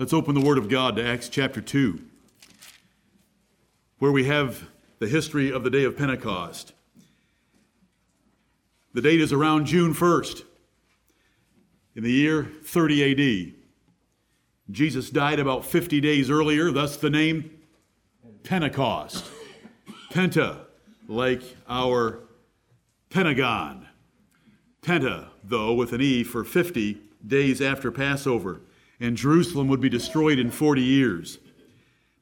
Let's open the Word of God to Acts chapter 2, where we have the history of the day of Pentecost. The date is around June 1st in the year 30 AD. Jesus died about 50 days earlier, thus the name Pentecost. Penta, like our Pentagon. Penta, though, with an E for 50 days after Passover. And Jerusalem would be destroyed in 40 years.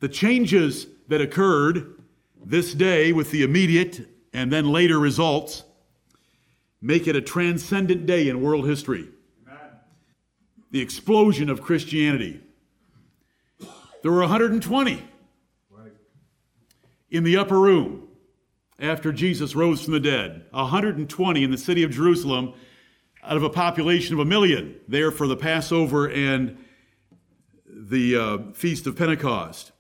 The changes that occurred this day with the immediate and then later results make it a transcendent day in world history. The explosion of Christianity. There were 120 in the upper room after Jesus rose from the dead. 120 in the city of Jerusalem out of a population of a million there for the Passover and the uh, Feast of Pentecost.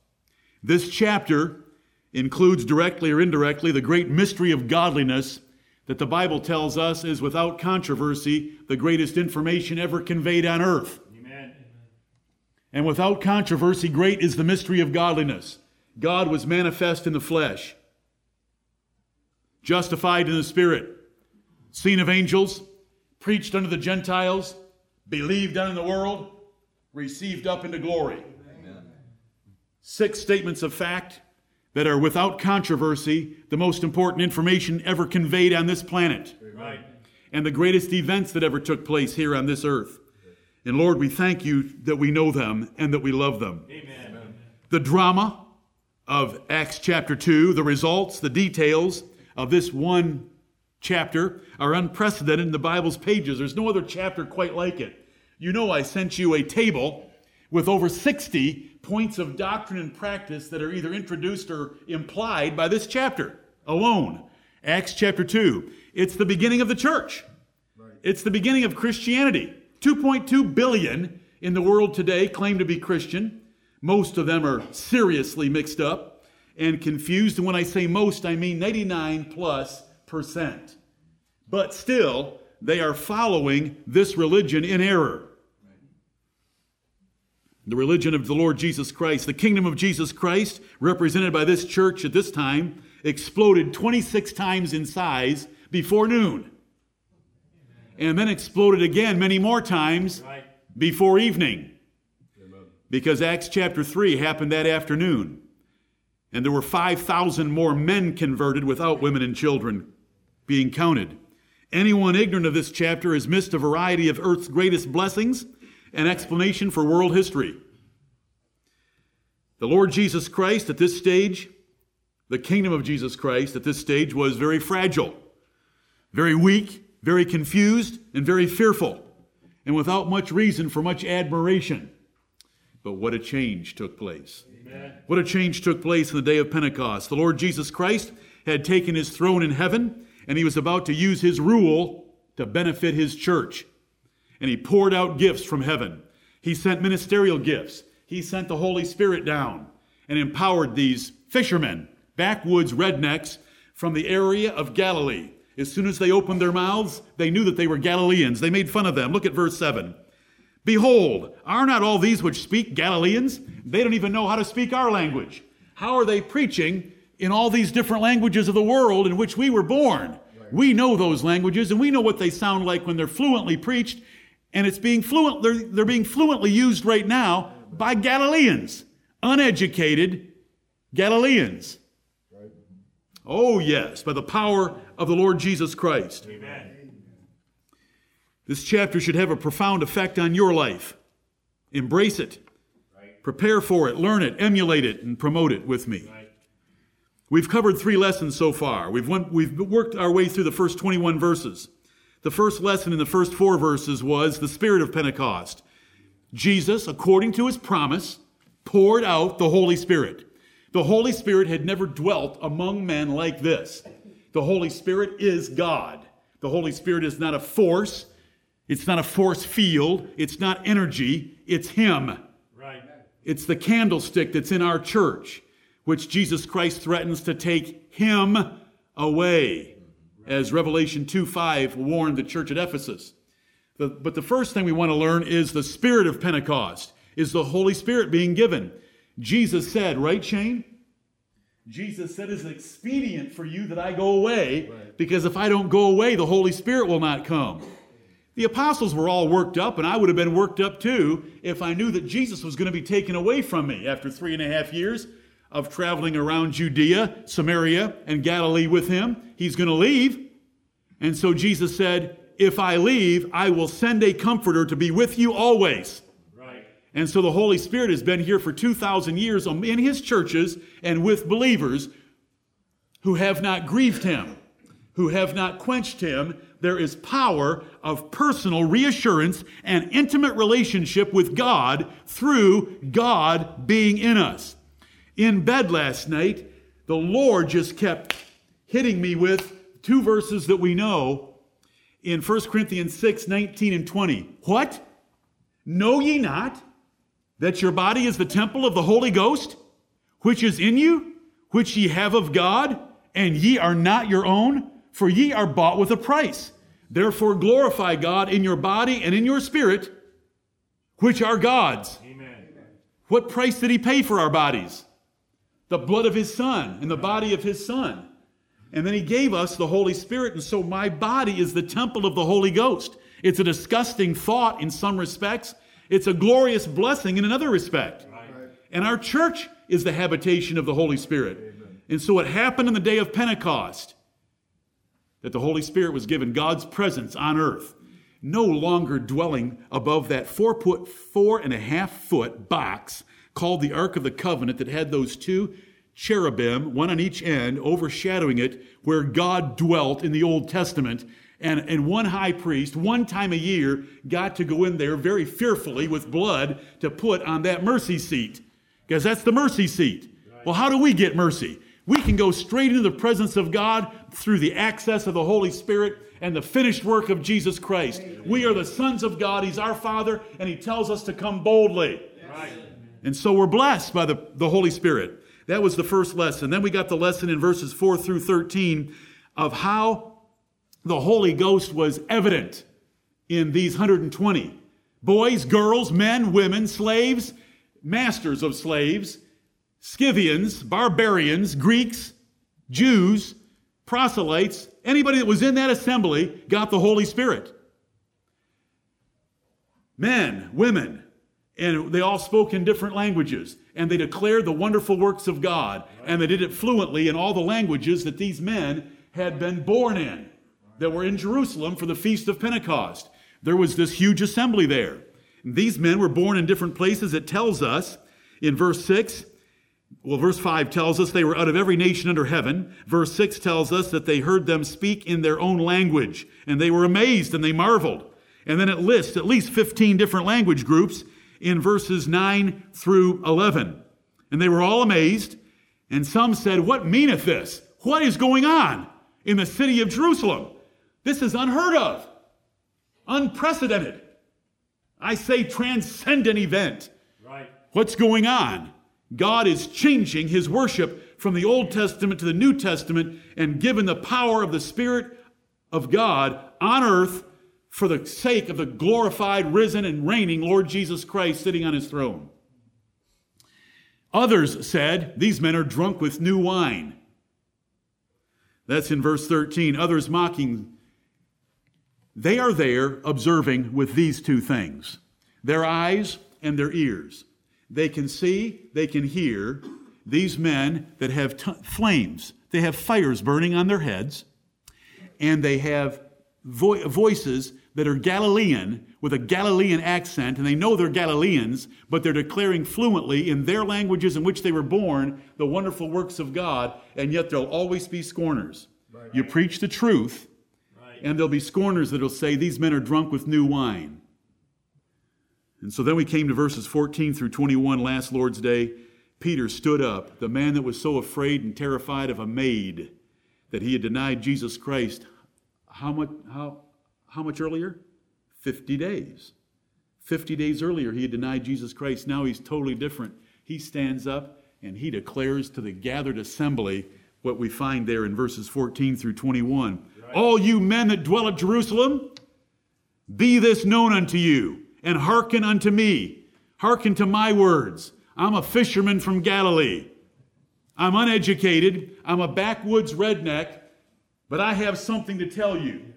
This chapter includes directly or indirectly the great mystery of godliness that the Bible tells us is without controversy the greatest information ever conveyed on earth. Amen. And without controversy, great is the mystery of godliness. God was manifest in the flesh, justified in the Spirit, seen of angels, preached unto the Gentiles, believed unto the world, received up into glory. Amen. Six statements of fact that are without controversy the most important information ever conveyed on this planet. Right. And the greatest events that ever took place here on this earth. And Lord, we thank you that we know them and that we love them. Amen. The drama of Acts chapter 2, the results, the details of this one chapter are unprecedented in the Bible's pages. There's no other chapter quite like it. You know, I sent you a table with over 60 points of doctrine and practice that are either introduced or implied by this chapter alone. Acts chapter 2. It's the beginning of the church. Right. It's the beginning of Christianity. 2.2 billion in the world today claim to be Christian. Most of them are seriously mixed up and confused. And when I say most, I mean 99 plus percent. But still, they are following this religion in error. The religion of the Lord Jesus Christ, the kingdom of Jesus Christ, represented by this church at this time, exploded 26 times in size before noon. And then exploded again many more times before evening because Acts chapter 3 happened that afternoon. And there were 5,000 more men converted without women and children being counted. Anyone ignorant of this chapter has missed a variety of earth's greatest blessings and explanation for world history. The Lord Jesus Christ at this stage, the kingdom of Jesus Christ at this stage was very fragile, very weak, very confused, and very fearful, and without much reason for much admiration. But what a change took place. Amen. What a change took place in the day of Pentecost. The Lord Jesus Christ had taken his throne in heaven, and he was about to use his rule to benefit his church. And he poured out gifts from heaven. He sent ministerial gifts. He sent the Holy Spirit down and empowered these fishermen, backwoods rednecks from the area of Galilee. As soon as they opened their mouths, they knew that they were Galileans. They made fun of them. Look at verse 7. Behold, are not all these which speak Galileans? They don't even know how to speak our language. How are they preaching in all these different languages of the world in which we were born? We know those languages and we know what they sound like when they're fluently preached, and it's being fluent, they're, they're being fluently used right now by Galileans, uneducated Galileans. Oh, yes, by the power of the Lord Jesus Christ. Amen. This chapter should have a profound effect on your life. Embrace it. Right. Prepare for it, learn it, emulate it, and promote it with me. Right. We've covered three lessons so far. We've, went, we've worked our way through the first 21 verses. The first lesson in the first four verses was the spirit of Pentecost. Jesus, according to his promise, poured out the Holy Spirit. The Holy Spirit had never dwelt among men like this. The Holy Spirit is God. The Holy Spirit is not a force, it's not a force field. It's not energy. It's Him. Right. It's the candlestick that's in our church, which Jesus Christ threatens to take Him away, as Revelation 2 5 warned the church at Ephesus. The, but the first thing we want to learn is the spirit of Pentecost. is the Holy Spirit being given. Jesus said, right, Shane? Jesus said, It's expedient for you that I go away, right. because if I don't go away, the Holy Spirit will not come. The apostles were all worked up, and I would have been worked up too if I knew that Jesus was going to be taken away from me after three and a half years of traveling around Judea, Samaria, and Galilee with him. He's going to leave. And so Jesus said, If I leave, I will send a comforter to be with you always. Right. And so the Holy Spirit has been here for 2,000 years um, in his churches and with believers who have not grieved him, who have not quenched him, there is power of personal reassurance and intimate relationship with God through God being in us. In bed last night, the Lord just kept hitting me with two verses that we know in 1 Corinthians 6 19 and 20. What? Know ye not that your body is the temple of the Holy Ghost, which is in you, which ye have of God, and ye are not your own? For ye are bought with a price. Therefore glorify God in your body and in your spirit, which are God's. Amen. What price did he pay for our bodies? The blood of his son and the body of his son. And then he gave us the Holy Spirit. And so my body is the temple of the Holy Ghost. It's a disgusting thought in some respects. It's a glorious blessing in another respect. Right. And our church is the habitation of the Holy Spirit. Amen. And so what happened in the day of Pentecost that the Holy Spirit was given God's presence on earth, no longer dwelling above that four foot, four and a half foot box called the Ark of the Covenant that had those two cherubim, one on each end, overshadowing it, where God dwelt in the Old Testament. And, and one high priest, one time a year, got to go in there very fearfully with blood to put on that mercy seat. Because that's the mercy seat. Well, how do we get mercy? We can go straight into the presence of God through the access of the Holy Spirit and the finished work of Jesus Christ. We are the sons of God. He's our Father, and He tells us to come boldly. Right. And so we're blessed by the, the Holy Spirit. That was the first lesson. Then we got the lesson in verses 4 through 13 of how the Holy Ghost was evident in these 120 boys, girls, men, women, slaves, masters of slaves Scythians, barbarians, Greeks, Jews, proselytes, anybody that was in that assembly got the Holy Spirit. Men, women, and they all spoke in different languages, and they declared the wonderful works of God, and they did it fluently in all the languages that these men had been born in, that were in Jerusalem for the Feast of Pentecost. There was this huge assembly there. These men were born in different places. It tells us in verse 6 well, verse 5 tells us they were out of every nation under heaven. Verse 6 tells us that they heard them speak in their own language, and they were amazed and they marveled. And then it lists at least 15 different language groups in verses 9 through 11. And they were all amazed, and some said, What meaneth this? What is going on in the city of Jerusalem? This is unheard of, unprecedented. I say transcendent event. Right. What's going on? God is changing his worship from the Old Testament to the New Testament and given the power of the Spirit of God on earth for the sake of the glorified, risen, and reigning Lord Jesus Christ sitting on his throne. Others said, These men are drunk with new wine. That's in verse 13. Others mocking. They are there observing with these two things their eyes and their ears. They can see, they can hear these men that have t- flames. They have fires burning on their heads, and they have vo- voices that are Galilean with a Galilean accent, and they know they're Galileans, but they're declaring fluently in their languages in which they were born the wonderful works of God, and yet there'll always be scorners. Right. You preach the truth, right. and there'll be scorners that'll say, These men are drunk with new wine. And so then we came to verses 14 through 21 last Lord's Day. Peter stood up, the man that was so afraid and terrified of a maid that he had denied Jesus Christ. How much, how, how much earlier? 50 days. 50 days earlier, he had denied Jesus Christ. Now he's totally different. He stands up and he declares to the gathered assembly what we find there in verses 14 through 21. Right. All you men that dwell at Jerusalem, be this known unto you and hearken unto me. Hearken to my words. I'm a fisherman from Galilee. I'm uneducated. I'm a backwoods redneck, but I have something to tell you.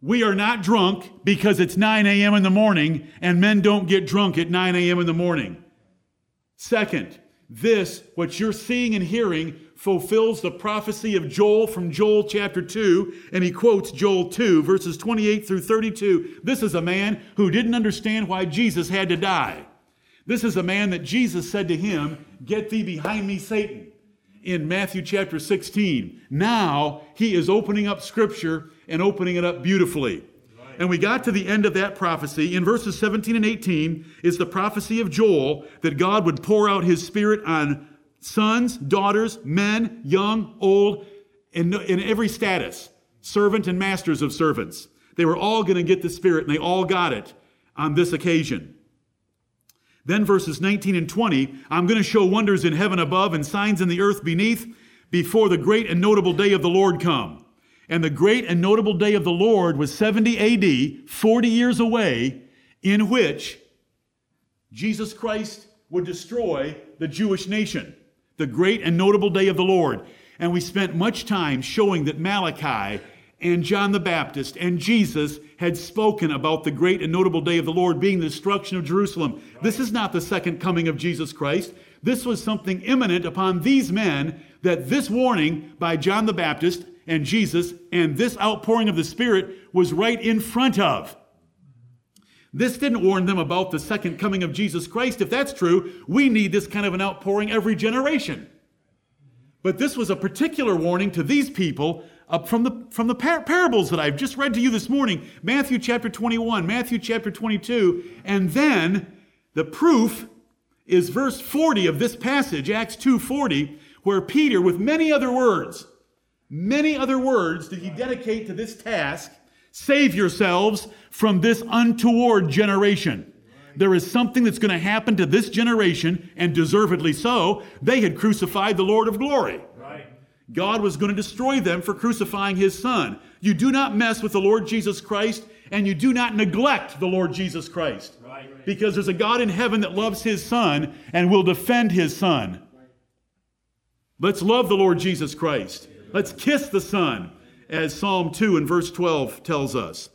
We are not drunk because it's 9 a.m. in the morning, and men don't get drunk at 9 a.m. in the morning. Second, this, what you're seeing and hearing, fulfills the prophecy of Joel from Joel chapter 2, and he quotes Joel 2, verses 28 through 32. This is a man who didn't understand why Jesus had to die. This is a man that Jesus said to him, Get thee behind me, Satan, in Matthew chapter 16. Now he is opening up scripture and opening it up beautifully. And we got to the end of that prophecy. In verses 17 and 18 is the prophecy of Joel that God would pour out his spirit on sons, daughters, men, young, old, in, in every status, servant and masters of servants. They were all going to get the spirit, and they all got it on this occasion. Then verses 19 and 20, I'm going to show wonders in heaven above and signs in the earth beneath before the great and notable day of the Lord come. And the great and notable day of the Lord was 70 AD, 40 years away, in which Jesus Christ would destroy the Jewish nation. The great and notable day of the Lord. And we spent much time showing that Malachi and John the Baptist and Jesus had spoken about the great and notable day of the Lord being the destruction of Jerusalem. This is not the second coming of Jesus Christ. This was something imminent upon these men that this warning by John the Baptist and Jesus and this outpouring of the Spirit was right in front of. This didn't warn them about the second coming of Jesus Christ. If that's true, we need this kind of an outpouring every generation. But this was a particular warning to these people up from the, from the par- parables that I've just read to you this morning Matthew chapter 21, Matthew chapter 22, and then the proof is verse 40 of this passage, Acts 2:40, where Peter, with many other words, Many other words did he dedicate to this task save yourselves from this untoward generation. There is something that's going to happen to this generation, and deservedly so. They had crucified the Lord of glory. God was going to destroy them for crucifying his son. You do not mess with the Lord Jesus Christ, and you do not neglect the Lord Jesus Christ. Right. Because there's a God in heaven that loves his son and will defend his son. Let's love the Lord Jesus Christ. Let's kiss the Son, as Psalm 2 and verse 12 tells us.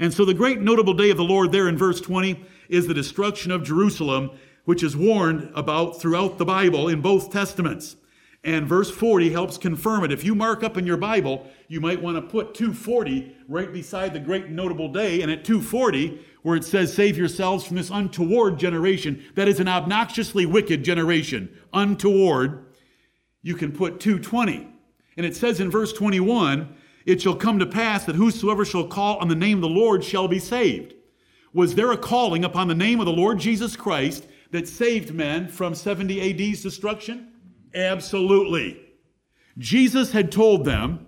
And so the great notable day of the Lord there in verse 20 is the destruction of Jerusalem, which is warned about throughout the Bible in both Testaments. And verse 40 helps confirm it. If you mark up in your Bible, you might want to put 240 right beside the great notable day. And at 240, where it says, Save yourselves from this untoward generation, that is an obnoxiously wicked generation. Untoward, you can put 220. And it says in verse 21 It shall come to pass that whosoever shall call on the name of the Lord shall be saved. Was there a calling upon the name of the Lord Jesus Christ that saved men from 70 AD's destruction? Absolutely. Jesus had told them,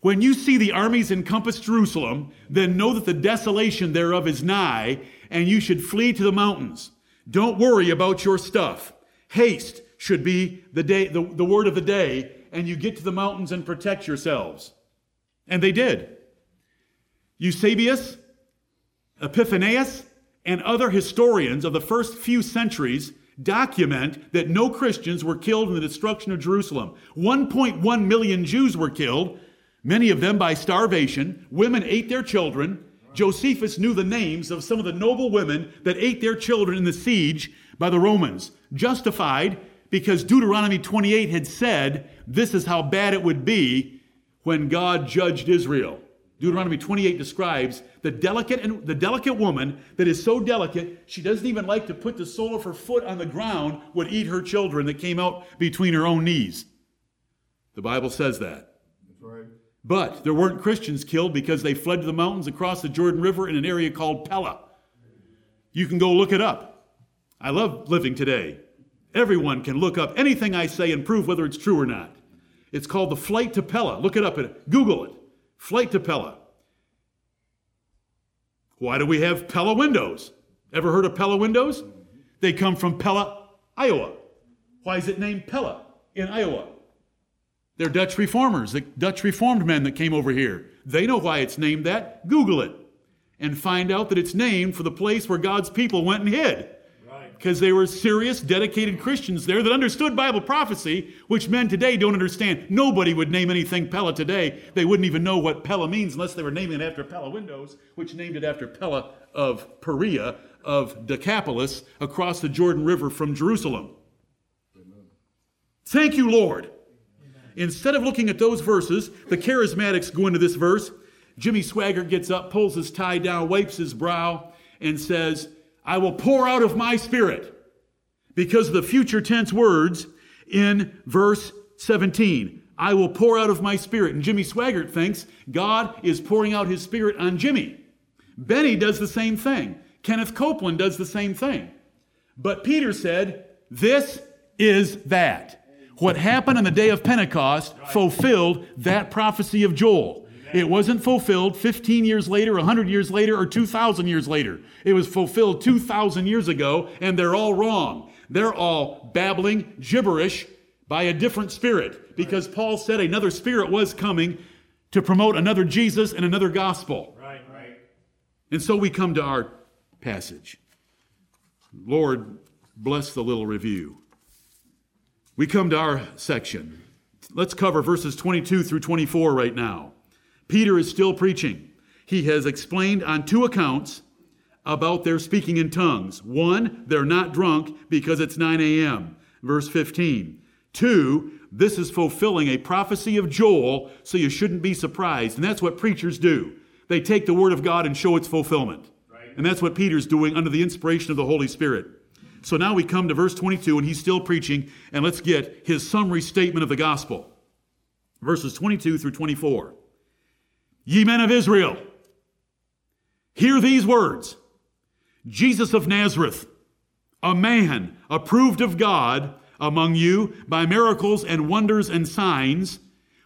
When you see the armies encompass Jerusalem, then know that the desolation thereof is nigh, and you should flee to the mountains. Don't worry about your stuff. Haste should be the day, the, the word of the day, and you get to the mountains and protect yourselves. And they did. Eusebius, Epiphanius, and other historians of the first few centuries document that no Christians were killed in the destruction of Jerusalem. 1.1 million Jews were killed, many of them by starvation. Women ate their children. Josephus knew the names of some of the noble women that ate their children in the siege by the Romans. Justified because Deuteronomy 28 had said this is how bad it would be when God judged Israel. Deuteronomy 28 describes the delicate and the delicate woman that is so delicate she doesn't even like to put the sole of her foot on the ground would eat her children that came out between her own knees. The Bible says that. Right. But there weren't Christians killed because they fled to the mountains across the Jordan River in an area called Pella. You can go look it up. I love living today. Everyone can look up anything I say and prove whether it's true or not. It's called the flight to Pella. Look it up and Google it. Flight to Pella. Why do we have Pella windows? Ever heard of Pella windows? They come from Pella, Iowa. Why is it named Pella in Iowa? They're Dutch reformers, the Dutch reformed men that came over here. They know why it's named that. Google it. and find out that it's named for the place where God's people went and hid. Because they were serious, dedicated Christians there that understood Bible prophecy, which men today don't understand. Nobody would name anything Pella today. They wouldn't even know what Pella means unless they were naming it after Pella Windows, which named it after Pella of Perea of Decapolis across the Jordan River from Jerusalem. Thank you, Lord. Instead of looking at those verses, the charismatics go into this verse. Jimmy Swaggart gets up, pulls his tie down, wipes his brow, and says, I will pour out of my spirit because the future tense words in verse 17. I will pour out of my spirit. And Jimmy Swaggart thinks God is pouring out his spirit on Jimmy. Benny does the same thing. Kenneth Copeland does the same thing. But Peter said, This is that. What happened on the day of Pentecost fulfilled that prophecy of Joel. It wasn't fulfilled 15 years later, 100 years later, or 2,000 years later. It was fulfilled 2,000 years ago, and they're all wrong. They're all babbling gibberish by a different spirit because Paul said another spirit was coming to promote another Jesus and another gospel. Right, right. And so we come to our passage. Lord, bless the little review. We come to our section. Let's cover verses 22 through 24 right now. Peter is still preaching. He has explained on two accounts about their speaking in tongues. One, they're not drunk because it's 9 a.m., verse 15. Two, this is fulfilling a prophecy of Joel, so you shouldn't be surprised. And that's what preachers do. They take the word of God and show its fulfillment. Right. And that's what Peter's doing under the inspiration of the Holy Spirit. So now we come to verse 22, and he's still preaching, and let's get his summary statement of the gospel. Verses 22 through 24. Ye men of Israel, hear these words Jesus of Nazareth, a man approved of God among you by miracles and wonders and signs,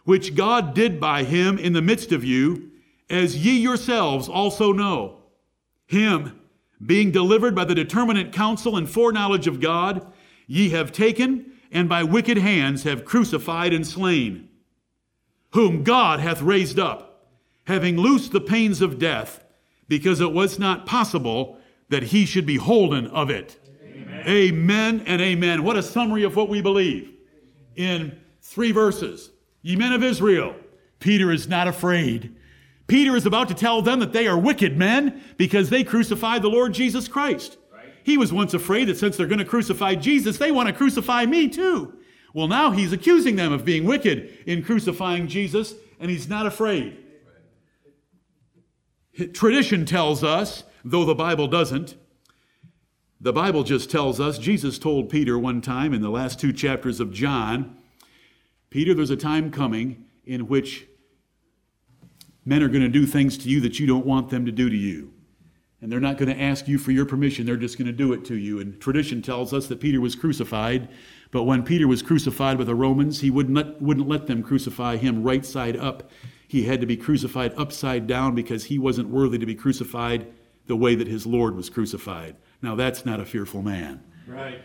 which God did by him in the midst of you, as ye yourselves also know. Him, being delivered by the determinate counsel and foreknowledge of God, ye have taken and by wicked hands have crucified and slain, whom God hath raised up, having loosed the pains of death, because it was not possible that he should be holden of it. Amen. amen and amen. What a summary of what we believe in three verses. Ye men of Israel, Peter is not afraid Peter is about to tell them that they are wicked men because they crucified the Lord Jesus Christ. Right. He was once afraid that since they're going to crucify Jesus, they want to crucify me too. Well, now he's accusing them of being wicked in crucifying Jesus, and he's not afraid. Tradition tells us, though the Bible doesn't, the Bible just tells us, Jesus told Peter one time in the last two chapters of John, Peter, there's a time coming in which Men are going to do things to you that you don't want them to do to you. And they're not going to ask you for your permission, they're just going to do it to you. And tradition tells us that Peter was crucified, but when Peter was crucified with the Romans, he wouldn't let, wouldn't let them crucify him right side up. He had to be crucified upside down because he wasn't worthy to be crucified the way that his Lord was crucified. Now, that's not a fearful man. Right.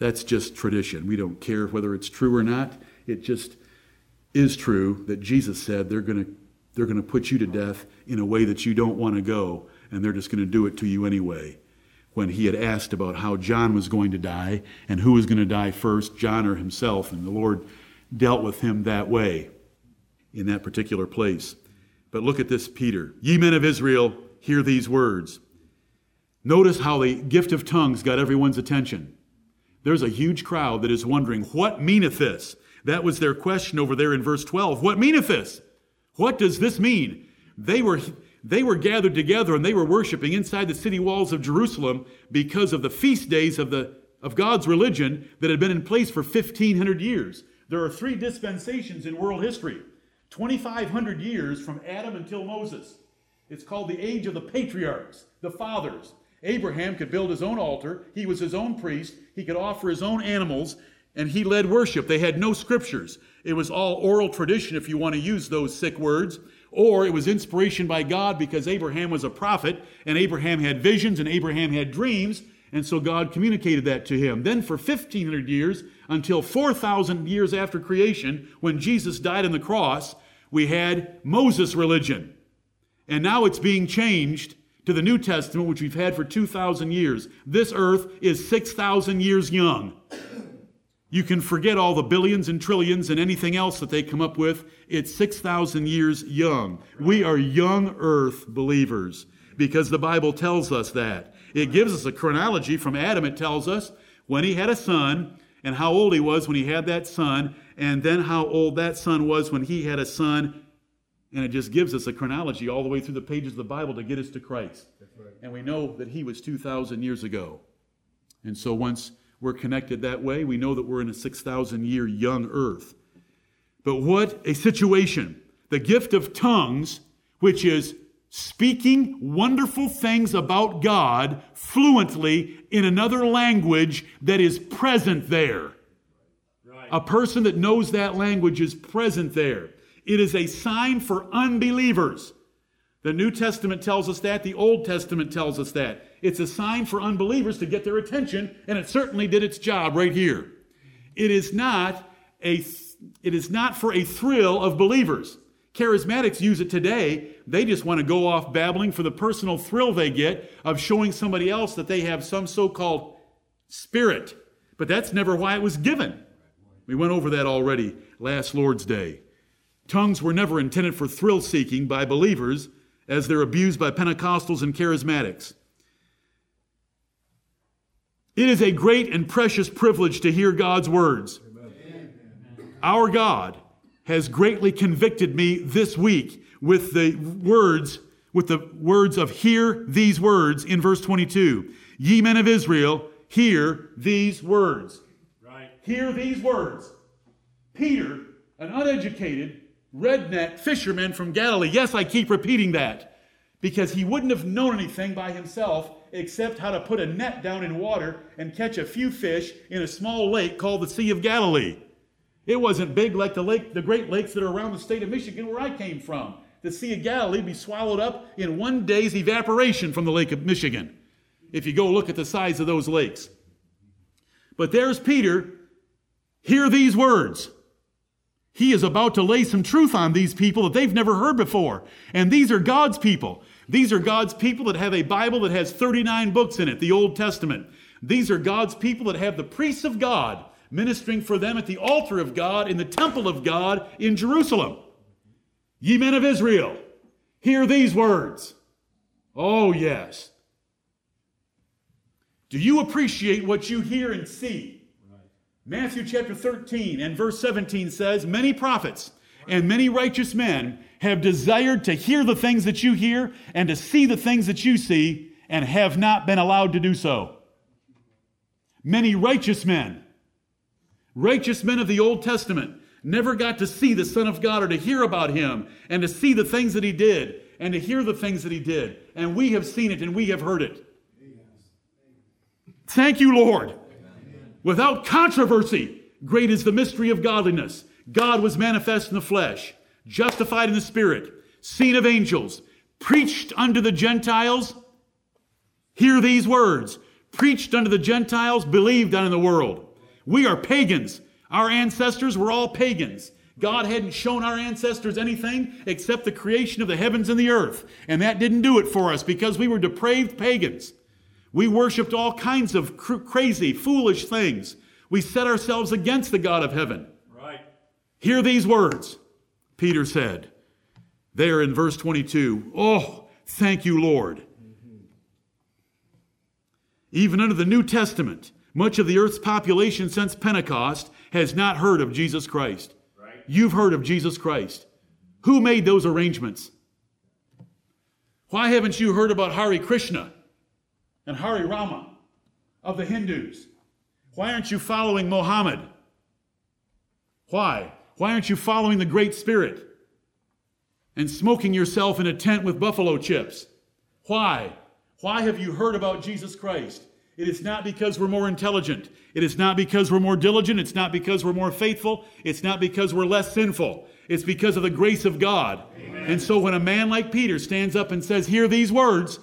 That's just tradition. We don't care whether it's true or not. It just is true that Jesus said they're going to they're going to put you to death in a way that you don't want to go, and they're just going to do it to you anyway. When he had asked about how John was going to die and who was going to die first, John or himself, and the Lord dealt with him that way in that particular place. But look at this, Peter. Ye men of Israel, hear these words. Notice how the gift of tongues got everyone's attention. There's a huge crowd that is wondering, What meaneth this? That was their question over there in verse 12. What meaneth this? What does this mean? They were, they were gathered together and they were worshiping inside the city walls of Jerusalem because of the feast days of, the, of God's religion that had been in place for 1,500 years. There are three dispensations in world history 2,500 years from Adam until Moses. It's called the age of the patriarchs, the fathers. Abraham could build his own altar, he was his own priest, he could offer his own animals, and he led worship. They had no scriptures. It was all oral tradition, if you want to use those sick words, or it was inspiration by God because Abraham was a prophet, and Abraham had visions, and Abraham had dreams, and so God communicated that to him. Then for 1,500 years, until 4,000 years after creation, when Jesus died on the cross, we had Moses religion. And now it's being changed to the New Testament, which we've had for 2,000 years. This earth is 6,000 years young. You can forget all the billions and trillions and anything else that they come up with. It's 6,000 years young. We are young earth believers because the Bible tells us that. It gives us a chronology from Adam, it tells us when he had a son and how old he was when he had that son, and then how old that son was when he had a son. And it just gives us a chronology all the way through the pages of the Bible to get us to Christ. Right. And we know that he was 2,000 years ago. And so once we're connected that way. We know that we're in a 6,000 year young earth. But what a situation. The gift of tongues, which is speaking wonderful things about God fluently in another language that is present there. Right. A person that knows that language is present there. It is a sign for unbelievers. The New Testament tells us that, the Old Testament tells us that. It's a sign for unbelievers to get their attention, and it certainly did its job right here. It is not a it is not for a thrill of believers. Charismatics use it today. They just want to go off babbling for the personal thrill they get of showing somebody else that they have some so-called spirit. But that's never why it was given. We went over that already last Lord's Day. Tongues were never intended for thrill seeking by believers as they're abused by Pentecostals and charismatics. It is a great and precious privilege to hear God's words. Amen. Our God has greatly convicted me this week with the words, with the words of hear these words in verse 22. Ye men of Israel, hear these words. Right. Hear these words. Peter, an uneducated, redneck fisherman from Galilee. Yes, I keep repeating that because he wouldn't have known anything by himself except how to put a net down in water and catch a few fish in a small lake called the Sea of Galilee. It wasn't big like the lake, the Great Lakes that are around the state of Michigan where I came from. The Sea of Galilee be swallowed up in one day's evaporation from the Lake of Michigan. If you go look at the size of those lakes. But there's Peter. Hear these words. He is about to lay some truth on these people that they've never heard before. And these are God's people. These are God's people that have a Bible that has 39 books in it, the Old Testament. These are God's people that have the priests of God ministering for them at the altar of God in the temple of God in Jerusalem. Ye men of Israel, hear these words. Oh, yes. Do you appreciate what you hear and see? Matthew chapter 13 and verse 17 says, Many prophets and many righteous men have desired to hear the things that you hear and to see the things that you see and have not been allowed to do so. Many righteous men, righteous men of the Old Testament, never got to see the Son of God or to hear about him and to see the things that he did and to hear the things that he did. And we have seen it and we have heard it. Thank you, Lord. Without controversy, great is the mystery of godliness. God was manifest in the flesh justified in the Spirit, seen of angels, preached unto the Gentiles. Hear these words preached unto the Gentiles, believed unto the world. We are pagans. Our ancestors were all pagans. God hadn't shown our ancestors anything except the creation of the heavens and the earth. And that didn't do it for us because we were depraved pagans. We worshiped all kinds of cr- crazy, foolish things. We set ourselves against the God of heaven. Right. Hear these words Peter said. There in verse 22, oh, thank you, Lord. Even under the New Testament, much of the earth's population since Pentecost has not heard of Jesus Christ. Right. You've heard of Jesus Christ. Who made those arrangements? Why haven't you heard about Hare Krishna and Hare Rama of the Hindus? Why aren't you following Mohammed? Why? Why aren't you following the Great Spirit and smoking yourself in a tent with buffalo chips? Why? Why have you heard about Jesus Christ? It is not because we're more intelligent. It is not because we're more diligent. It's not because we're more faithful. It's not because we're less sinful. It's because of the grace of God. Amen. And so when a man like Peter stands up and says, Hear these words,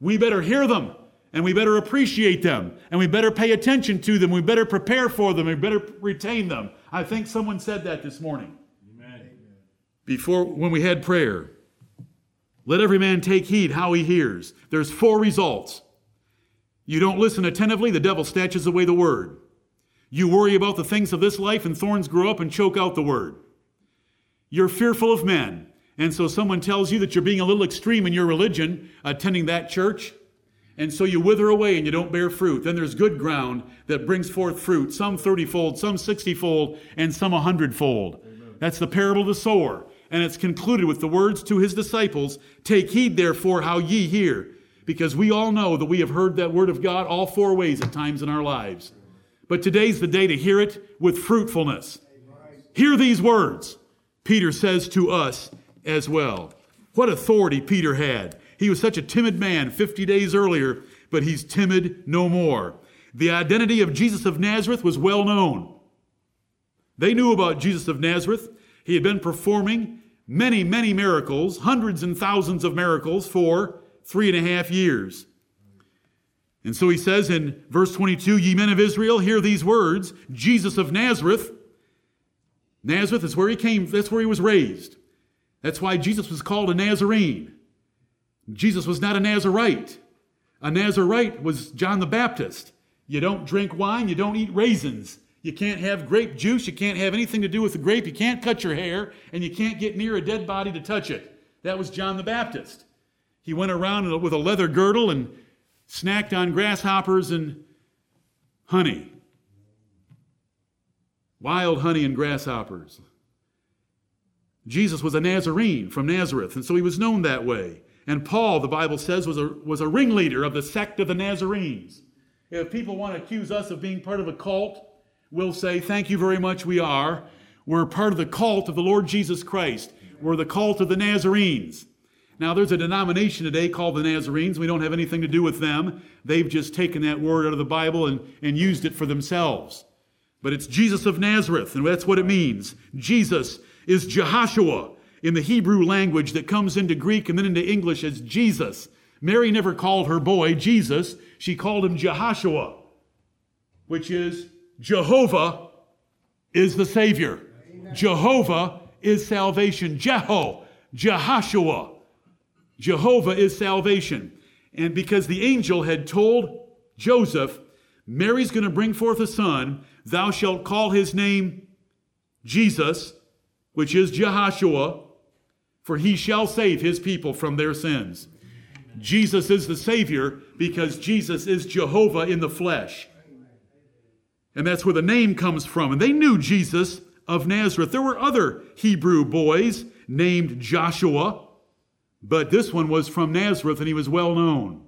we better hear them and we better appreciate them and we better pay attention to them. We better prepare for them. We better retain them. I think someone said that this morning. Amen. Before, when we had prayer. Let every man take heed how he hears. There's four results. You don't listen attentively, the devil snatches away the word. You worry about the things of this life, and thorns grow up and choke out the word. You're fearful of men. And so someone tells you that you're being a little extreme in your religion, attending that church. And so you wither away and you don't bear fruit. Then there's good ground that brings forth fruit, some 30 fold, some 60 fold, and some 100 fold. That's the parable of the sower. And it's concluded with the words to his disciples Take heed, therefore, how ye hear, because we all know that we have heard that word of God all four ways at times in our lives. But today's the day to hear it with fruitfulness. Hear these words, Peter says to us as well. What authority Peter had. He was such a timid man 50 days earlier, but he's timid no more. The identity of Jesus of Nazareth was well known. They knew about Jesus of Nazareth. He had been performing many, many miracles, hundreds and thousands of miracles for three and a half years. And so he says in verse 22 Ye men of Israel, hear these words Jesus of Nazareth. Nazareth is where he came, that's where he was raised. That's why Jesus was called a Nazarene. Jesus was not a Nazarite. A Nazarite was John the Baptist. You don't drink wine, you don't eat raisins. You can't have grape juice, you can't have anything to do with the grape, you can't cut your hair, and you can't get near a dead body to touch it. That was John the Baptist. He went around with a leather girdle and snacked on grasshoppers and honey. Wild honey and grasshoppers. Jesus was a Nazarene from Nazareth, and so he was known that way. And Paul, the Bible says, was a, was a ringleader of the sect of the Nazarenes. If people want to accuse us of being part of a cult, we'll say, Thank you very much, we are. We're part of the cult of the Lord Jesus Christ. We're the cult of the Nazarenes. Now, there's a denomination today called the Nazarenes. We don't have anything to do with them. They've just taken that word out of the Bible and, and used it for themselves. But it's Jesus of Nazareth, and that's what it means. Jesus is Jehoshua in the Hebrew language that comes into Greek and then into English as Jesus. Mary never called her boy Jesus, she called him Jehoshua, which is Jehovah is the Savior. Amen. Jehovah is salvation. Jeho, Jehoshua. Jehovah is salvation. And because the angel had told Joseph, Mary's going to bring forth a son, thou shalt call his name Jesus, which is Jehoshua, for he shall save his people from their sins. Jesus is the Savior because Jesus is Jehovah in the flesh. And that's where the name comes from. And they knew Jesus of Nazareth. There were other Hebrew boys named Joshua, but this one was from Nazareth and he was well known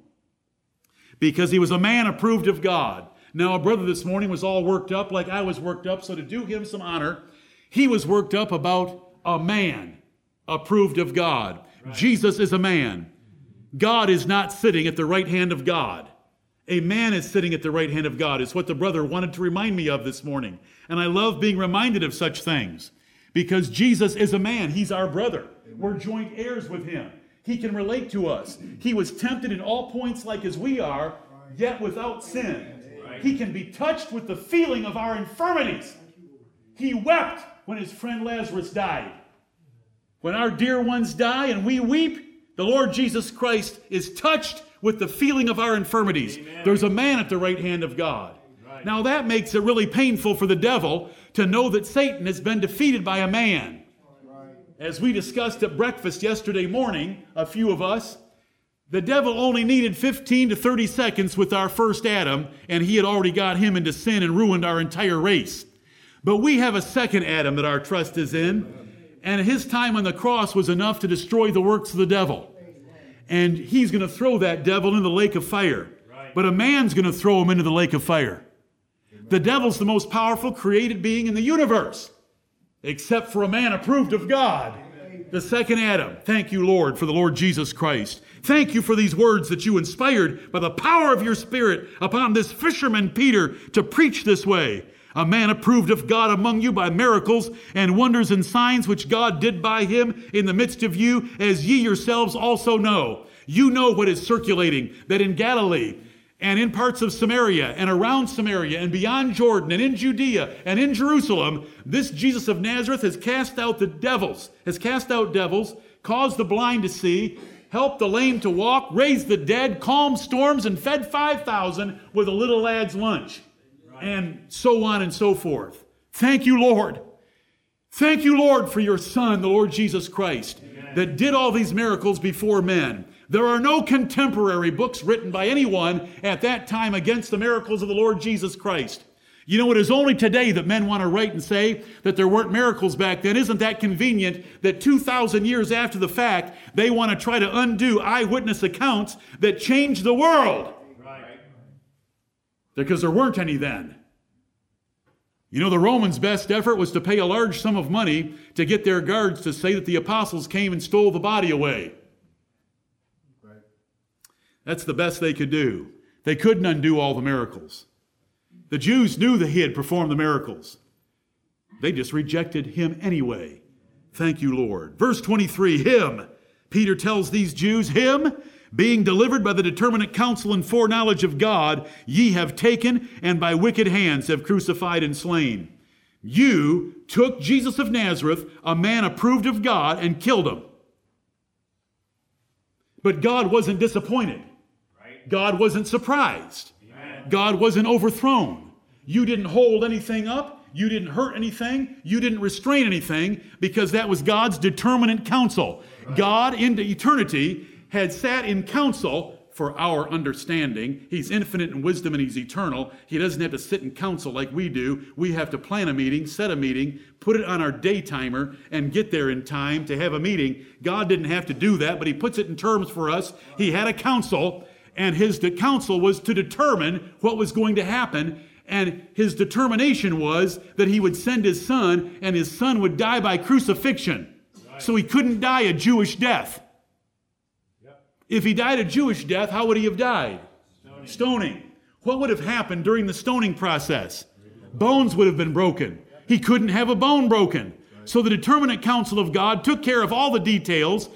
because he was a man approved of God. Now, a brother this morning was all worked up like I was worked up, so to do him some honor, he was worked up about a man approved of God. Right. Jesus is a man. God is not sitting at the right hand of God. A man is sitting at the right hand of God, is what the brother wanted to remind me of this morning. And I love being reminded of such things because Jesus is a man. He's our brother. We're joint heirs with him. He can relate to us. He was tempted in all points like as we are, yet without sin. He can be touched with the feeling of our infirmities. He wept when his friend Lazarus died. When our dear ones die and we weep, the Lord Jesus Christ is touched with the feeling of our infirmities. Amen. There's a man at the right hand of God. Right. Now that makes it really painful for the devil to know that Satan has been defeated by a man. As we discussed at breakfast yesterday morning, a few of us, the devil only needed 15 to 30 seconds with our first Adam, and he had already got him into sin and ruined our entire race. But we have a second Adam that our trust is in, and his time on the cross was enough to destroy the works of the devil. And he's going to throw that devil into the lake of fire. But a man's going to throw him into the lake of fire. The devil's the most powerful created being in the universe, except for a man approved of God. The second Adam. Thank you, Lord, for the Lord Jesus Christ. Thank you for these words that you inspired by the power of your Spirit upon this fisherman Peter to preach this way a man approved of God among you by miracles and wonders and signs which God did by him in the midst of you, as ye yourselves also know. You know what is circulating, that in Galilee and in parts of Samaria and around Samaria and beyond Jordan and in Judea and in Jerusalem, this Jesus of Nazareth has cast out the devils, has cast out devils, caused the blind to see, helped the lame to walk, raised the dead, calmed storms, and fed 5,000 with a little lad's lunch. And so on and so forth. Thank you, Lord. Thank you, Lord, for your Son, the Lord Jesus Christ, Amen. that did all these miracles before men. There are no contemporary books written by anyone at that time against the miracles of the Lord Jesus Christ. You know, it is only today that men want to write and say that there weren't miracles back then. Isn't that convenient that 2,000 years after the fact, they want to try to undo eyewitness accounts that changed the world? Right. Because there weren't any then. You know, the Romans' best effort was to pay a large sum of money to get their guards to say that the apostles came and stole the body away. That's the best they could do. They couldn't undo all the miracles. The Jews knew that he had performed the miracles. They just rejected him anyway. Thank you, Lord. Verse 23 Him, Peter tells these Jews, Him, being delivered by the determinate counsel and foreknowledge of God, ye have taken and by wicked hands have crucified and slain. You took Jesus of Nazareth, a man approved of God, and killed him. But God wasn't disappointed. God wasn't surprised. God wasn't overthrown. You didn't hold anything up. You didn't hurt anything. You didn't restrain anything because that was God's determinate counsel. God into eternity had sat in counsel for our understanding. He's infinite in wisdom and he's eternal. He doesn't have to sit in council like we do. We have to plan a meeting, set a meeting, put it on our day timer, and get there in time to have a meeting. God didn't have to do that, but he puts it in terms for us. He had a council and his counsel was to determine what was going to happen. And his determination was that he would send his son, and his son would die by crucifixion. Right. So he couldn't die a Jewish death. Yep. If he died a Jewish death, how would he have died? Stoning. stoning. What would have happened during the stoning process? Bones would have been broken. He couldn't have a bone broken. So the determinate counsel of God took care of all the details.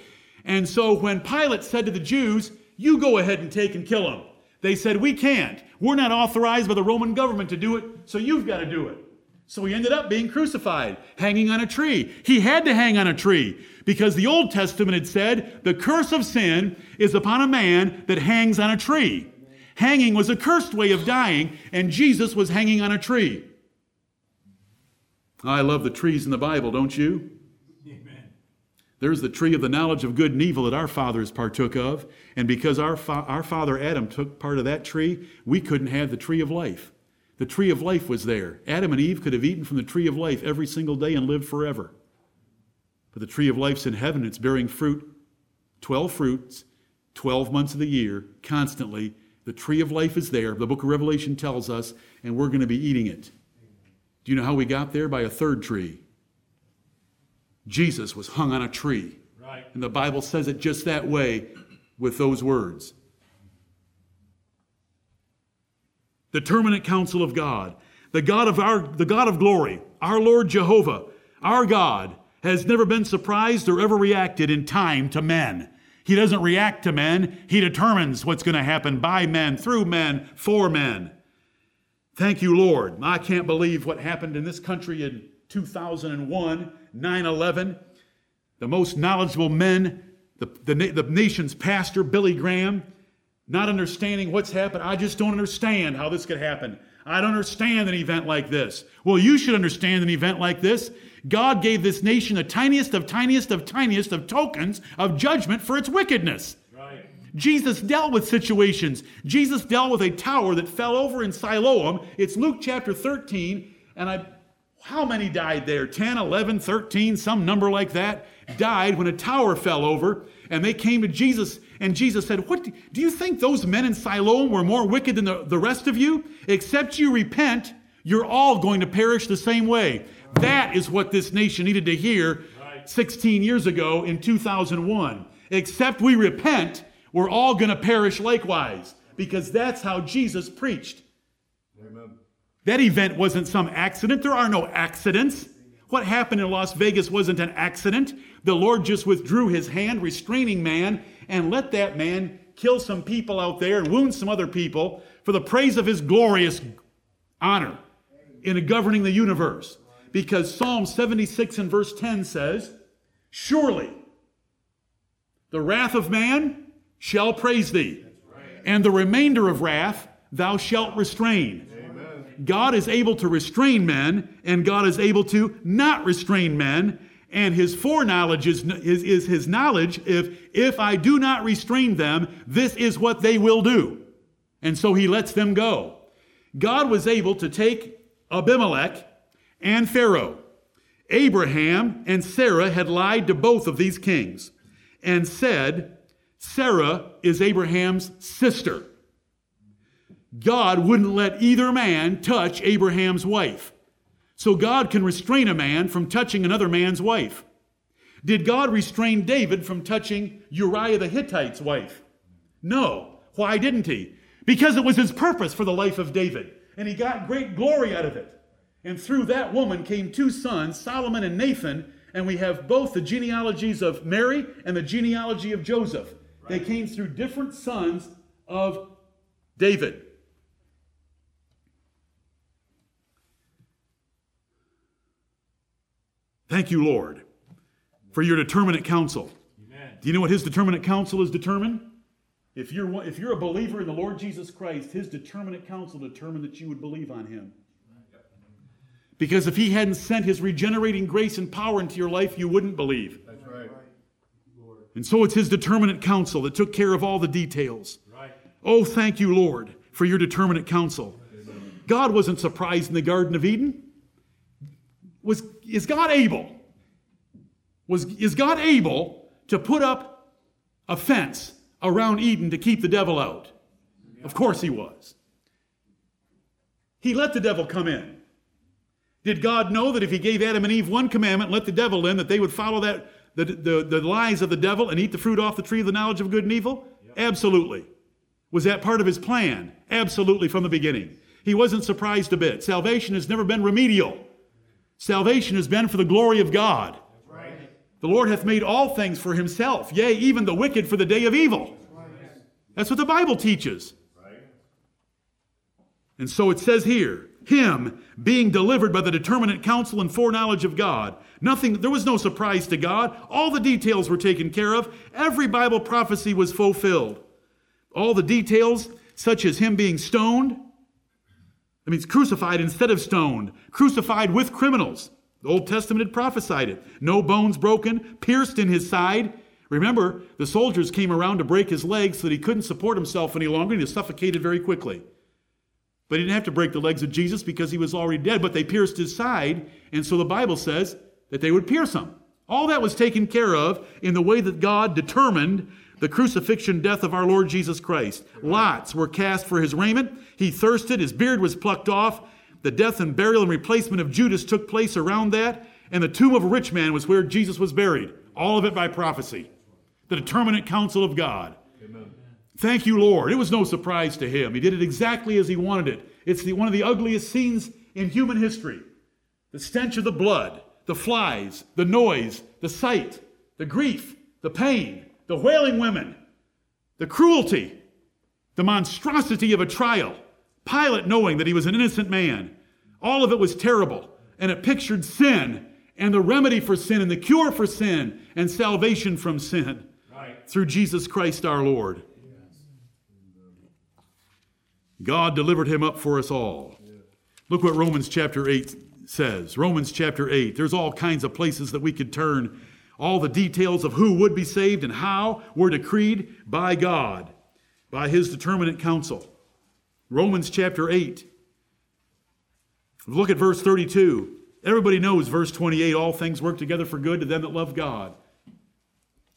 And so when Pilate said to the Jews, you go ahead and take and kill him. They said, We can't. We're not authorized by the Roman government to do it, so you've got to do it. So he ended up being crucified, hanging on a tree. He had to hang on a tree because the Old Testament had said the curse of sin is upon a man that hangs on a tree. Hanging was a cursed way of dying, and Jesus was hanging on a tree. I love the trees in the Bible, don't you? There's the tree of the knowledge of good and evil that our fathers partook of. And because our, fa- our father Adam took part of that tree, we couldn't have the tree of life. The tree of life was there. Adam and Eve could have eaten from the tree of life every single day and lived forever. But the tree of life's in heaven. It's bearing fruit, 12 fruits, 12 months of the year, constantly. The tree of life is there. The book of Revelation tells us, and we're going to be eating it. Do you know how we got there? By a third tree. Jesus was hung on a tree. Right. And the Bible says it just that way with those words. The determinate counsel of God, the God of our the God of glory, our Lord Jehovah, our God has never been surprised or ever reacted in time to men. He doesn't react to men, he determines what's going to happen by men, through men, for men. Thank you, Lord. I can't believe what happened in this country in 2001 9 11, the most knowledgeable men, the, the, the nation's pastor, Billy Graham, not understanding what's happened. I just don't understand how this could happen. I don't understand an event like this. Well, you should understand an event like this. God gave this nation the tiniest of tiniest of tiniest of tokens of judgment for its wickedness. Right. Jesus dealt with situations. Jesus dealt with a tower that fell over in Siloam. It's Luke chapter 13, and I how many died there? 10, 11, 13, some number like that, died when a tower fell over and they came to Jesus. And Jesus said, What do you think those men in Siloam were more wicked than the, the rest of you? Except you repent, you're all going to perish the same way. That is what this nation needed to hear 16 years ago in 2001. Except we repent, we're all going to perish likewise. Because that's how Jesus preached. That event wasn't some accident. There are no accidents. What happened in Las Vegas wasn't an accident. The Lord just withdrew his hand, restraining man, and let that man kill some people out there and wound some other people for the praise of his glorious honor in governing the universe. Because Psalm 76 and verse 10 says, Surely The wrath of man shall praise thee, and the remainder of wrath thou shalt restrain. God is able to restrain men, and God is able to not restrain men. And his foreknowledge is, is, is his knowledge if, if I do not restrain them, this is what they will do. And so he lets them go. God was able to take Abimelech and Pharaoh. Abraham and Sarah had lied to both of these kings and said, Sarah is Abraham's sister. God wouldn't let either man touch Abraham's wife. So God can restrain a man from touching another man's wife. Did God restrain David from touching Uriah the Hittite's wife? No. Why didn't he? Because it was his purpose for the life of David, and he got great glory out of it. And through that woman came two sons, Solomon and Nathan, and we have both the genealogies of Mary and the genealogy of Joseph. Right. They came through different sons of David. Thank you, Lord, for your determinate counsel. Amen. Do you know what his determinate counsel is determined? If you're, if you're a believer in the Lord Jesus Christ, his determinate counsel determined that you would believe on him. Because if he hadn't sent his regenerating grace and power into your life, you wouldn't believe. That's right. And so it's his determinate counsel that took care of all the details. Right. Oh, thank you, Lord, for your determinate counsel. God wasn't surprised in the Garden of Eden. Was, is God able? Was, is God able to put up a fence around Eden to keep the devil out? Of course he was. He let the devil come in. Did God know that if he gave Adam and Eve one commandment, let the devil in, that they would follow that the, the, the lies of the devil and eat the fruit off the tree of the knowledge of good and evil? Yep. Absolutely. Was that part of his plan? Absolutely from the beginning. He wasn't surprised a bit. Salvation has never been remedial. Salvation has been for the glory of God. Right. The Lord hath made all things for himself, yea, even the wicked for the day of evil. That's what the Bible teaches. Right. And so it says here, him being delivered by the determinate counsel and foreknowledge of God. Nothing, there was no surprise to God. All the details were taken care of. Every Bible prophecy was fulfilled. All the details, such as him being stoned, I means crucified instead of stoned, crucified with criminals. The Old Testament had prophesied it. No bones broken, pierced in his side. Remember, the soldiers came around to break his legs so that he couldn't support himself any longer and he suffocated very quickly. But he didn't have to break the legs of Jesus because he was already dead, but they pierced his side, and so the Bible says that they would pierce him. All that was taken care of in the way that God determined the crucifixion death of our Lord Jesus Christ. Lots were cast for his raiment. He thirsted, his beard was plucked off. The death and burial and replacement of Judas took place around that, and the tomb of a rich man was where Jesus was buried. All of it by prophecy. The determinate counsel of God. Thank you, Lord. It was no surprise to him. He did it exactly as he wanted it. It's the, one of the ugliest scenes in human history. The stench of the blood, the flies, the noise, the sight, the grief, the pain, the wailing women, the cruelty, the monstrosity of a trial. Pilate knowing that he was an innocent man. All of it was terrible, and it pictured sin and the remedy for sin and the cure for sin and salvation from sin right. through Jesus Christ our Lord. God delivered him up for us all. Look what Romans chapter 8 says. Romans chapter 8. There's all kinds of places that we could turn. All the details of who would be saved and how were decreed by God, by his determinate counsel. Romans chapter 8. Look at verse 32. Everybody knows verse 28 all things work together for good to them that love God.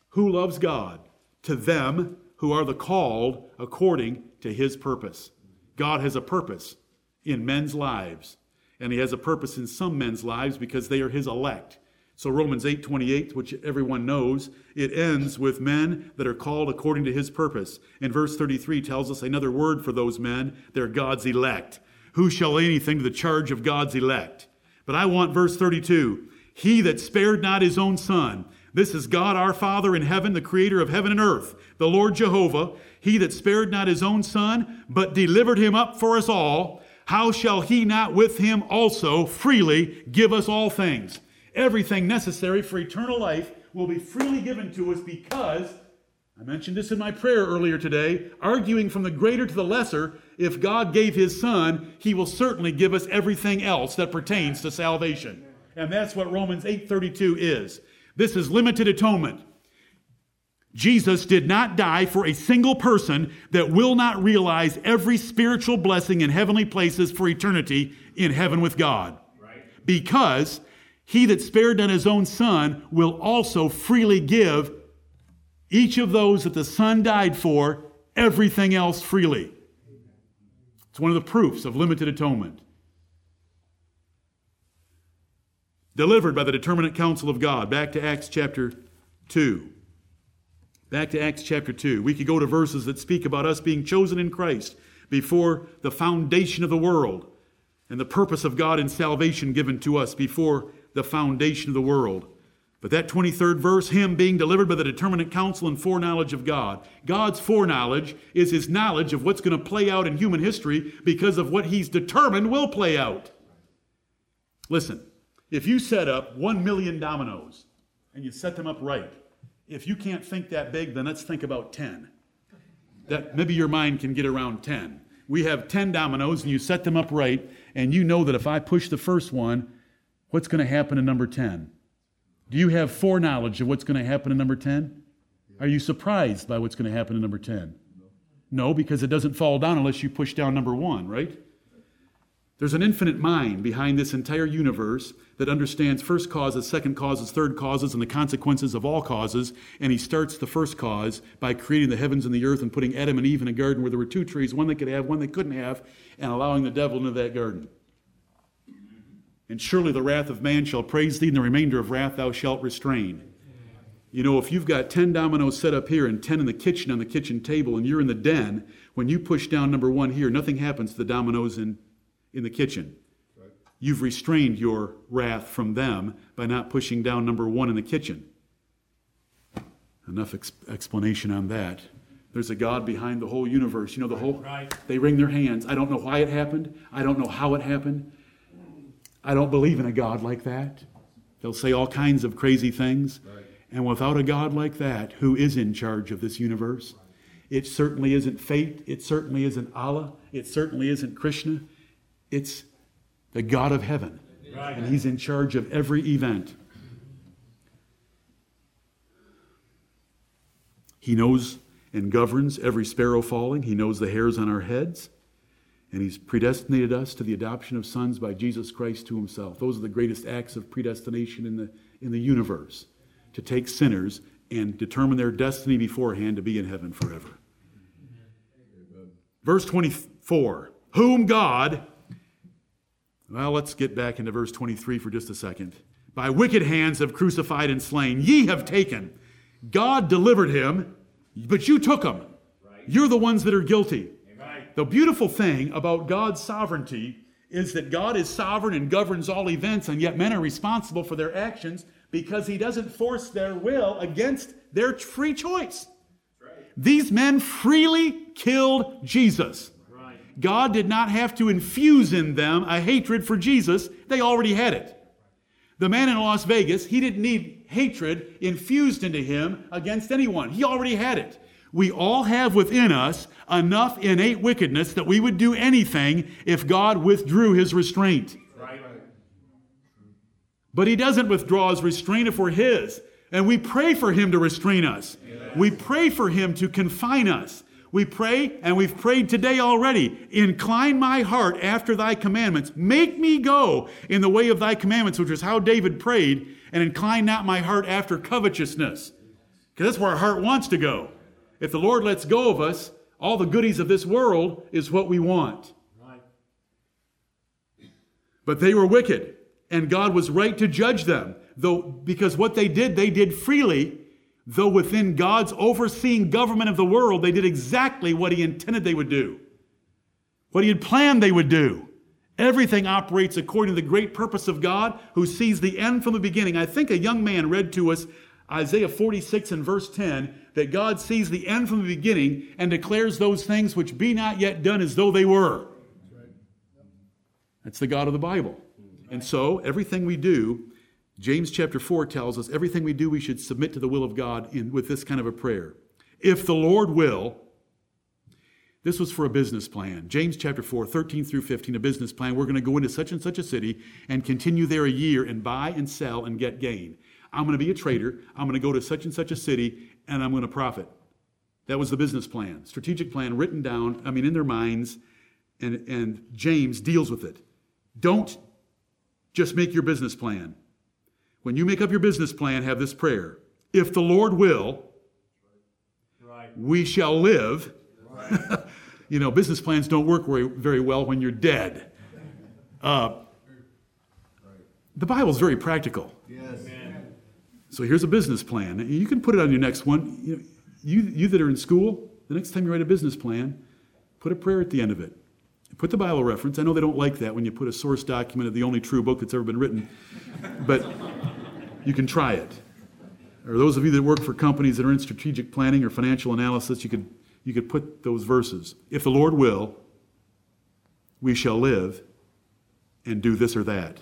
Who loves God? To them who are the called according to his purpose. God has a purpose in men's lives, and he has a purpose in some men's lives because they are his elect. So Romans 8:28, which everyone knows, it ends with men that are called according to his purpose. And verse 33 tells us another word for those men, they're God's elect. Who shall lay anything to the charge of God's elect? But I want verse 32. He that spared not his own son. This is God our Father in heaven, the creator of heaven and earth, the Lord Jehovah. He that spared not his own son, but delivered him up for us all, how shall he not with him also freely give us all things? Everything necessary for eternal life will be freely given to us because I mentioned this in my prayer earlier today, arguing from the greater to the lesser. If God gave his son, he will certainly give us everything else that pertains to salvation. And that's what Romans 8:32 is. This is limited atonement. Jesus did not die for a single person that will not realize every spiritual blessing in heavenly places for eternity in heaven with God. Right. Because he that spared not his own son will also freely give each of those that the son died for everything else freely. It's one of the proofs of limited atonement. Delivered by the determinate counsel of God. Back to Acts chapter 2. Back to Acts chapter 2. We could go to verses that speak about us being chosen in Christ before the foundation of the world and the purpose of God in salvation given to us before the foundation of the world. But that 23rd verse, him being delivered by the determinate counsel and foreknowledge of God. God's foreknowledge is his knowledge of what's going to play out in human history because of what he's determined will play out. Listen, if you set up 1 million dominoes and you set them up right, if you can't think that big, then let's think about 10. That maybe your mind can get around 10. We have 10 dominoes and you set them up right, and you know that if I push the first one, what's going to happen in number 10? Do you have foreknowledge of what's going to happen in number 10? Are you surprised by what's going to happen in number 10? No, because it doesn't fall down unless you push down number 1, right? There's an infinite mind behind this entire universe that understands first causes, second causes, third causes, and the consequences of all causes. And he starts the first cause by creating the heavens and the earth and putting Adam and Eve in a garden where there were two trees, one they could have, one they couldn't have, and allowing the devil into that garden. And surely the wrath of man shall praise thee, and the remainder of wrath thou shalt restrain. You know, if you've got 10 dominoes set up here and 10 in the kitchen on the kitchen table, and you're in the den, when you push down number one here, nothing happens to the dominoes in in the kitchen. You've restrained your wrath from them by not pushing down number one in the kitchen. Enough ex- explanation on that. There's a God behind the whole universe. You know, the whole. Right. They wring their hands. I don't know why it happened. I don't know how it happened. I don't believe in a God like that. They'll say all kinds of crazy things. Right. And without a God like that, who is in charge of this universe? It certainly isn't fate. It certainly isn't Allah. It certainly isn't Krishna. It's the God of heaven. Right. And He's in charge of every event. He knows and governs every sparrow falling. He knows the hairs on our heads. And He's predestinated us to the adoption of sons by Jesus Christ to Himself. Those are the greatest acts of predestination in the, in the universe to take sinners and determine their destiny beforehand to be in heaven forever. Verse 24 Whom God well, let's get back into verse 23 for just a second. By wicked hands have crucified and slain. Ye have taken. God delivered him, but you took him. You're the ones that are guilty. The beautiful thing about God's sovereignty is that God is sovereign and governs all events, and yet men are responsible for their actions because he doesn't force their will against their free choice. These men freely killed Jesus. God did not have to infuse in them a hatred for Jesus, they already had it. The man in Las Vegas, he didn't need hatred infused into him against anyone. He already had it. We all have within us enough innate wickedness that we would do anything if God withdrew his restraint. But he doesn't withdraw his restraint if we're his. And we pray for him to restrain us. We pray for him to confine us. We pray, and we've prayed today already. Incline my heart after thy commandments. Make me go in the way of thy commandments, which is how David prayed, and incline not my heart after covetousness. Because that's where our heart wants to go. If the Lord lets go of us, all the goodies of this world is what we want. Right. But they were wicked, and God was right to judge them, though because what they did, they did freely though within God's overseeing government of the world, they did exactly what He intended they would do, what He had planned they would do. Everything operates according to the great purpose of God who sees the end from the beginning. I think a young man read to us Isaiah 46 and verse 10 that God sees the end from the beginning and declares those things which be not yet done as though they were. That's the God of the Bible. And so everything we do James chapter 4 tells us everything we do, we should submit to the will of God in, with this kind of a prayer. If the Lord will, this was for a business plan. James chapter 4, 13 through 15, a business plan. We're going to go into such and such a city and continue there a year and buy and sell and get gain. I'm going to be a trader. I'm going to go to such and such a city and I'm going to profit. That was the business plan, strategic plan written down, I mean, in their minds, and, and James deals with it. Don't just make your business plan. When you make up your business plan, have this prayer If the Lord will, right. we shall live. Right. you know, business plans don't work very, very well when you're dead. Uh, the Bible's very practical. Yes. So here's a business plan. You can put it on your next one. You, you, you that are in school, the next time you write a business plan, put a prayer at the end of it. Put the Bible reference. I know they don't like that when you put a source document of the only true book that's ever been written, but you can try it. Or those of you that work for companies that are in strategic planning or financial analysis, you could, you could put those verses. If the Lord will, we shall live and do this or that.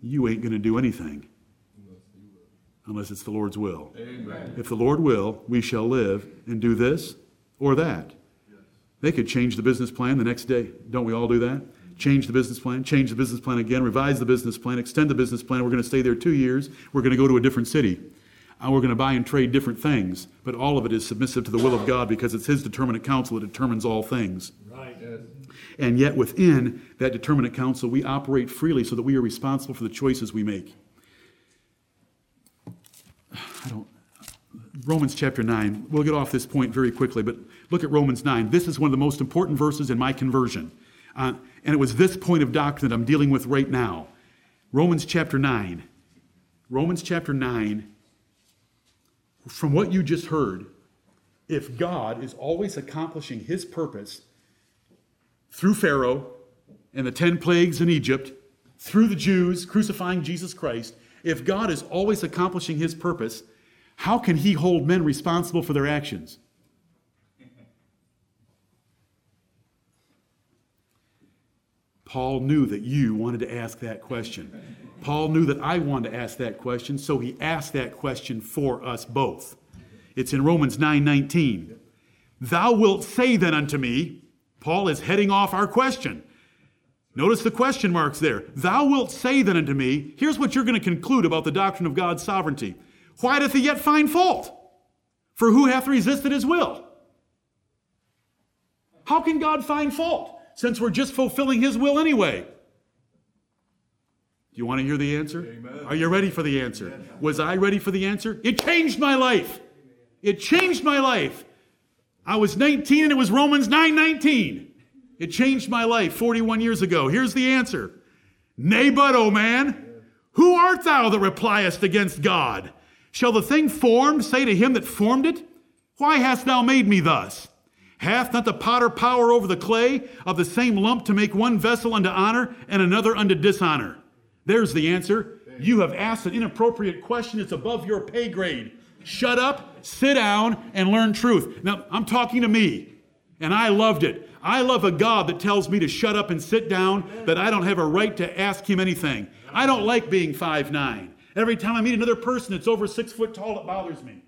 You ain't going to do anything unless it's the Lord's will. Amen. If the Lord will, we shall live and do this or that. Yes. They could change the business plan the next day. Don't we all do that? Change the business plan, change the business plan again, revise the business plan, extend the business plan. We're going to stay there two years. We're going to go to a different city. And we're going to buy and trade different things. But all of it is submissive to the will of God because it's His determinate counsel that determines all things. Right. Yes. And yet, within that determinate counsel, we operate freely so that we are responsible for the choices we make. I don't, Romans chapter 9. We'll get off this point very quickly, but look at Romans 9. This is one of the most important verses in my conversion. Uh, and it was this point of doctrine that I'm dealing with right now. Romans chapter 9. Romans chapter 9. From what you just heard, if God is always accomplishing his purpose through Pharaoh and the 10 plagues in Egypt, through the Jews crucifying Jesus Christ, if God is always accomplishing his purpose, how can he hold men responsible for their actions? Paul knew that you wanted to ask that question. Paul knew that I wanted to ask that question, so he asked that question for us both. It's in Romans 9:19. Thou wilt say then unto me, Paul is heading off our question. Notice the question marks there. Thou wilt say then unto me, here's what you're going to conclude about the doctrine of God's sovereignty. Why doth he yet find fault? For who hath resisted his will? How can God find fault since we're just fulfilling his will anyway? Do you want to hear the answer? Amen. Are you ready for the answer? Amen. Was I ready for the answer? It changed my life. It changed my life. I was 19 and it was Romans 9:19. It changed my life 41 years ago. Here's the answer. Nay, but, O man, who art thou that repliest against God? Shall the thing formed say to him that formed it, Why hast thou made me thus? Hath not the potter power over the clay of the same lump to make one vessel unto honor and another unto dishonor? There's the answer. You have asked an inappropriate question. It's above your pay grade. Shut up, sit down, and learn truth. Now, I'm talking to me, and I loved it. I love a God that tells me to shut up and sit down, that I don't have a right to ask him anything. I don't like being five nine. Every time I meet another person that's over six foot tall, it bothers me.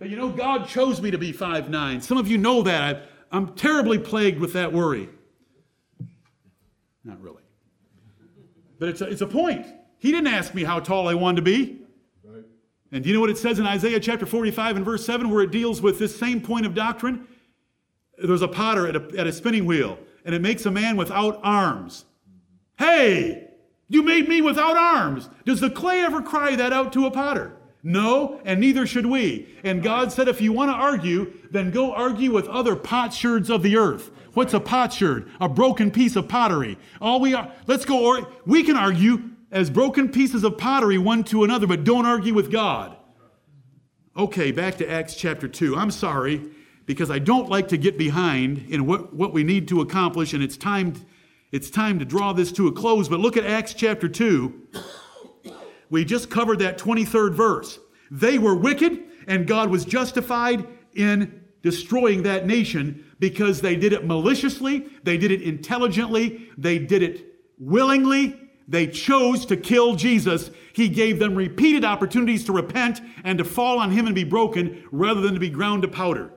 But you know, God chose me to be five nine. Some of you know that. I, am terribly plagued with that worry. Not really. But it's a, it's a point. He didn't ask me how tall I wanted to be. Right. And do you know what it says in Isaiah chapter 45 and verse 7 where it deals with this same point of doctrine? There's a potter at a, at a spinning wheel, and it makes a man without arms. Hey, you made me without arms. Does the clay ever cry that out to a potter? No, and neither should we. And God said, if you want to argue, then go argue with other potsherds of the earth. What's a potsherd? A broken piece of pottery. All we are, let's go, or we can argue as broken pieces of pottery one to another, but don't argue with God. Okay, back to Acts chapter 2. I'm sorry, because I don't like to get behind in what, what we need to accomplish, and it's time it's time to draw this to a close, but look at Acts chapter 2. We just covered that 23rd verse. They were wicked, and God was justified in destroying that nation because they did it maliciously, they did it intelligently, they did it willingly, they chose to kill Jesus, he gave them repeated opportunities to repent and to fall on him and be broken rather than to be ground to powder.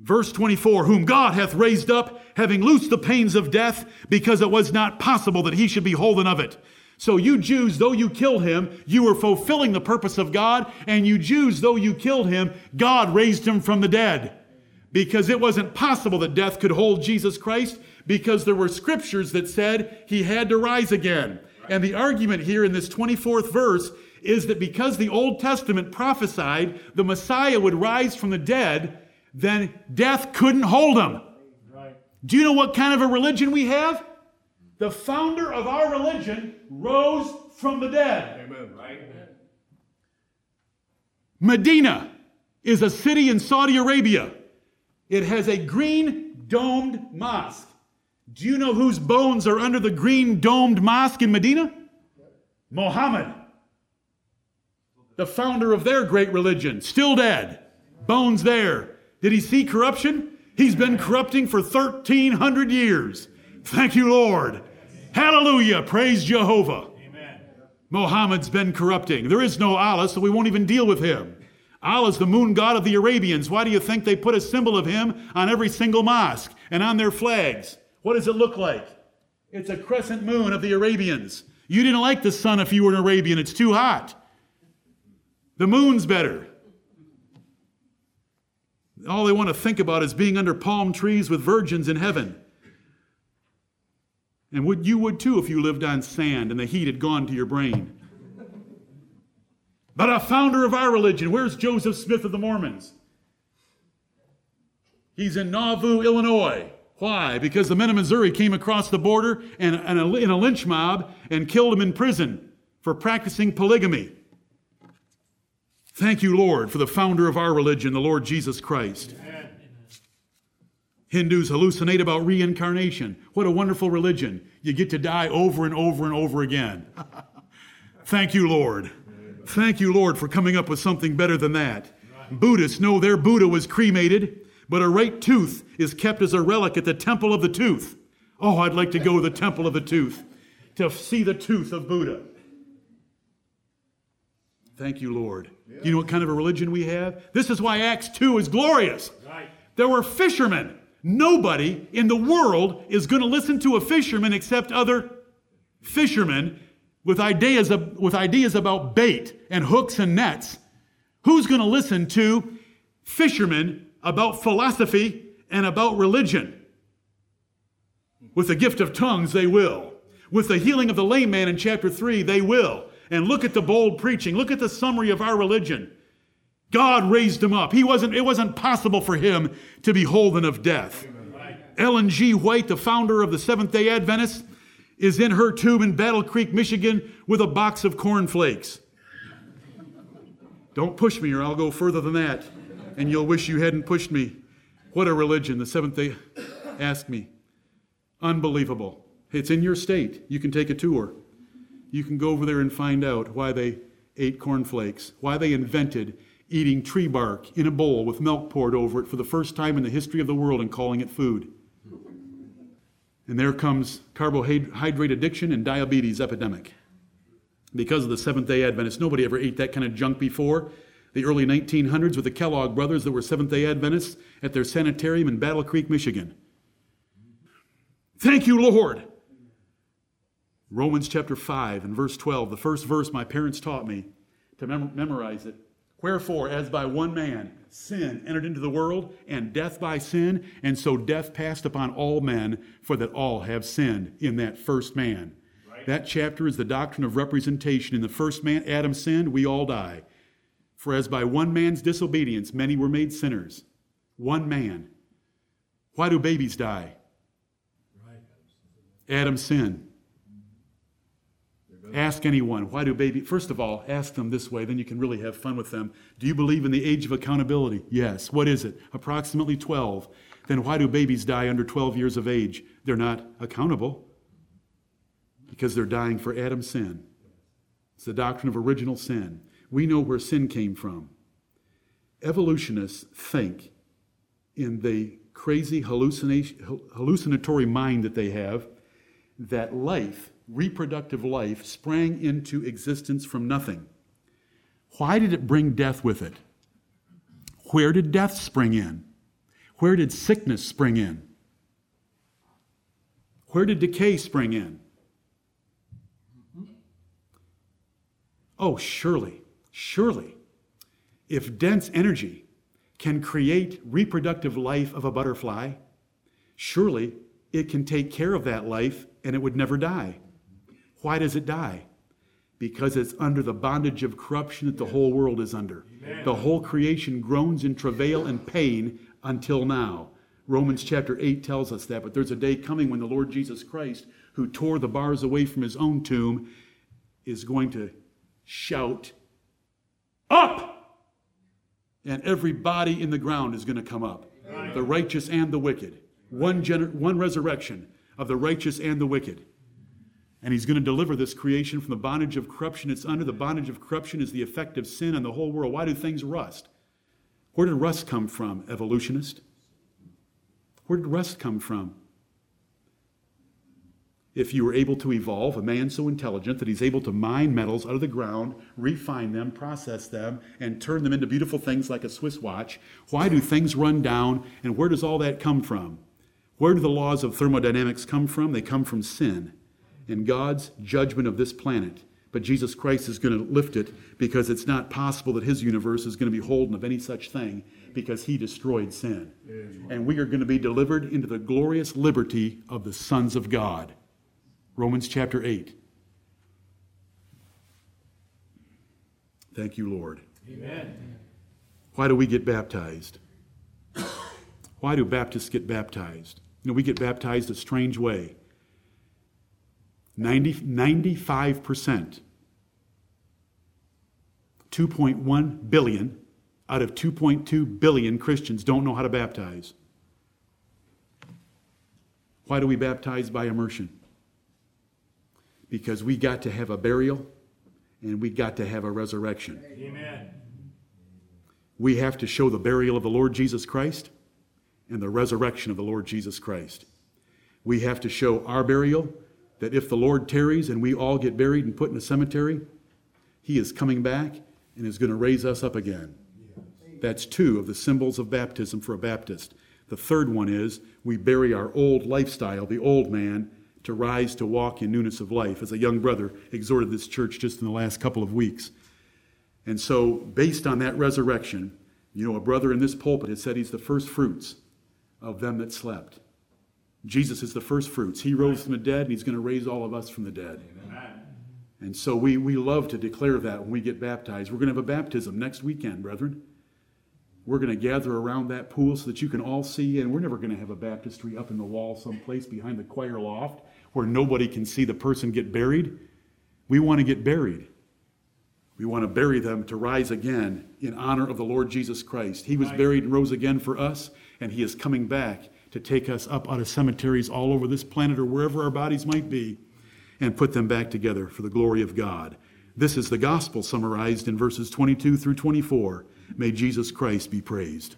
Verse 24, whom God hath raised up, having loosed the pains of death, because it was not possible that he should be holden of it. So you Jews, though you killed him, you were fulfilling the purpose of God, and you Jews, though you killed him, God raised him from the dead. Because it wasn't possible that death could hold Jesus Christ, because there were scriptures that said he had to rise again. And the argument here in this 24th verse is that because the Old Testament prophesied the Messiah would rise from the dead, then death couldn't hold him. Right. Do you know what kind of a religion we have? The founder of our religion rose from the dead. Amen. Right. Medina is a city in Saudi Arabia. It has a green domed mosque. Do you know whose bones are under the green domed mosque in Medina? Mohammed, the founder of their great religion, still dead. Bones there. Did he see corruption? He's been corrupting for 1,300 years. Thank you, Lord. Hallelujah. Praise Jehovah. Amen. Mohammed's been corrupting. There is no Allah, so we won't even deal with him. Allah's the moon god of the Arabians. Why do you think they put a symbol of him on every single mosque and on their flags? What does it look like? It's a crescent moon of the Arabians. You didn't like the sun if you were an Arabian, it's too hot. The moon's better. All they want to think about is being under palm trees with virgins in heaven. And would you would too if you lived on sand and the heat had gone to your brain. But a founder of our religion, where's Joseph Smith of the Mormons? He's in Nauvoo, Illinois. Why? Because the men of Missouri came across the border and, and a, in a lynch mob and killed him in prison for practicing polygamy. Thank you, Lord, for the founder of our religion, the Lord Jesus Christ. Amen. Hindus hallucinate about reincarnation. What a wonderful religion. You get to die over and over and over again. Thank you, Lord. Thank you, Lord, for coming up with something better than that. Buddhists know their Buddha was cremated, but a right tooth is kept as a relic at the Temple of the Tooth. Oh, I'd like to go to the Temple of the Tooth to see the tooth of Buddha. Thank you, Lord. Yeah. You know what kind of a religion we have? This is why Acts 2 is glorious. Right. There were fishermen. Nobody in the world is going to listen to a fisherman except other fishermen with ideas, of, with ideas about bait and hooks and nets. Who's going to listen to fishermen about philosophy and about religion? With the gift of tongues, they will. With the healing of the lame man in chapter 3, they will and look at the bold preaching. Look at the summary of our religion. God raised him up. He wasn't, it wasn't possible for him to be holden of death. Ellen G. White, the founder of the Seventh day Adventists, is in her tomb in Battle Creek, Michigan, with a box of cornflakes. Don't push me, or I'll go further than that, and you'll wish you hadn't pushed me. What a religion, the Seventh day asked me. Unbelievable. It's in your state. You can take a tour you can go over there and find out why they ate cornflakes, why they invented eating tree bark in a bowl with milk poured over it for the first time in the history of the world and calling it food. And there comes carbohydrate addiction and diabetes epidemic. Because of the Seventh day Adventists, nobody ever ate that kind of junk before. The early 1900s with the Kellogg brothers that were Seventh day Adventists at their sanitarium in Battle Creek, Michigan. Thank you, Lord. Romans chapter 5 and verse 12, the first verse my parents taught me to mem- memorize it. Wherefore, as by one man sin entered into the world, and death by sin, and so death passed upon all men, for that all have sinned in that first man. Right. That chapter is the doctrine of representation. In the first man, Adam sinned, we all die. For as by one man's disobedience, many were made sinners. One man. Why do babies die? Right. Adam sinned. Ask anyone, why do baby? First of all, ask them this way, then you can really have fun with them. Do you believe in the age of accountability? Yes. What is it? Approximately 12. Then why do babies die under 12 years of age? They're not accountable because they're dying for Adam's sin. It's the doctrine of original sin. We know where sin came from. Evolutionists think in the crazy hallucinatory mind that they have that life, reproductive life, sprang into existence from nothing. Why did it bring death with it? Where did death spring in? Where did sickness spring in? Where did decay spring in? Oh, surely, surely, if dense energy can create reproductive life of a butterfly, surely it can take care of that life and it would never die. Why does it die? Because it's under the bondage of corruption that the whole world is under. Amen. The whole creation groans in travail and pain until now. Romans chapter 8 tells us that, but there's a day coming when the Lord Jesus Christ, who tore the bars away from his own tomb, is going to shout, Up! And every body in the ground is going to come up the righteous and the wicked. One, gener- one resurrection of the righteous and the wicked. And he's going to deliver this creation from the bondage of corruption it's under. The bondage of corruption is the effect of sin on the whole world. Why do things rust? Where did rust come from, evolutionist? Where did rust come from? If you were able to evolve a man so intelligent that he's able to mine metals out of the ground, refine them, process them, and turn them into beautiful things like a Swiss watch, why do things run down and where does all that come from? Where do the laws of thermodynamics come from? They come from sin and God's judgment of this planet. But Jesus Christ is going to lift it because it's not possible that his universe is going to be holden of any such thing because he destroyed sin. And we are going to be delivered into the glorious liberty of the sons of God. Romans chapter 8. Thank you, Lord. Amen. Why do we get baptized? Why do Baptists get baptized? You know, we get baptized a strange way. 90, 95%, 2.1 billion out of 2.2 billion Christians don't know how to baptize. Why do we baptize by immersion? Because we got to have a burial and we got to have a resurrection. Amen. We have to show the burial of the Lord Jesus Christ and the resurrection of the Lord Jesus Christ. We have to show our burial that if the Lord tarries and we all get buried and put in a cemetery, He is coming back and is going to raise us up again. That's two of the symbols of baptism for a Baptist. The third one is we bury our old lifestyle, the old man, to rise to walk in newness of life, as a young brother exhorted this church just in the last couple of weeks. And so, based on that resurrection, you know, a brother in this pulpit has said he's the first fruits of them that slept. Jesus is the first fruits. He rose from the dead, and He's going to raise all of us from the dead. Amen. And so we, we love to declare that when we get baptized. We're going to have a baptism next weekend, brethren. We're going to gather around that pool so that you can all see, and we're never going to have a baptistry up in the wall someplace behind the choir loft where nobody can see the person get buried. We want to get buried. We want to bury them to rise again in honor of the Lord Jesus Christ. He was buried and rose again for us, and He is coming back to take us up out of cemeteries all over this planet or wherever our bodies might be and put them back together for the glory of God. This is the gospel summarized in verses 22 through 24. May Jesus Christ be praised.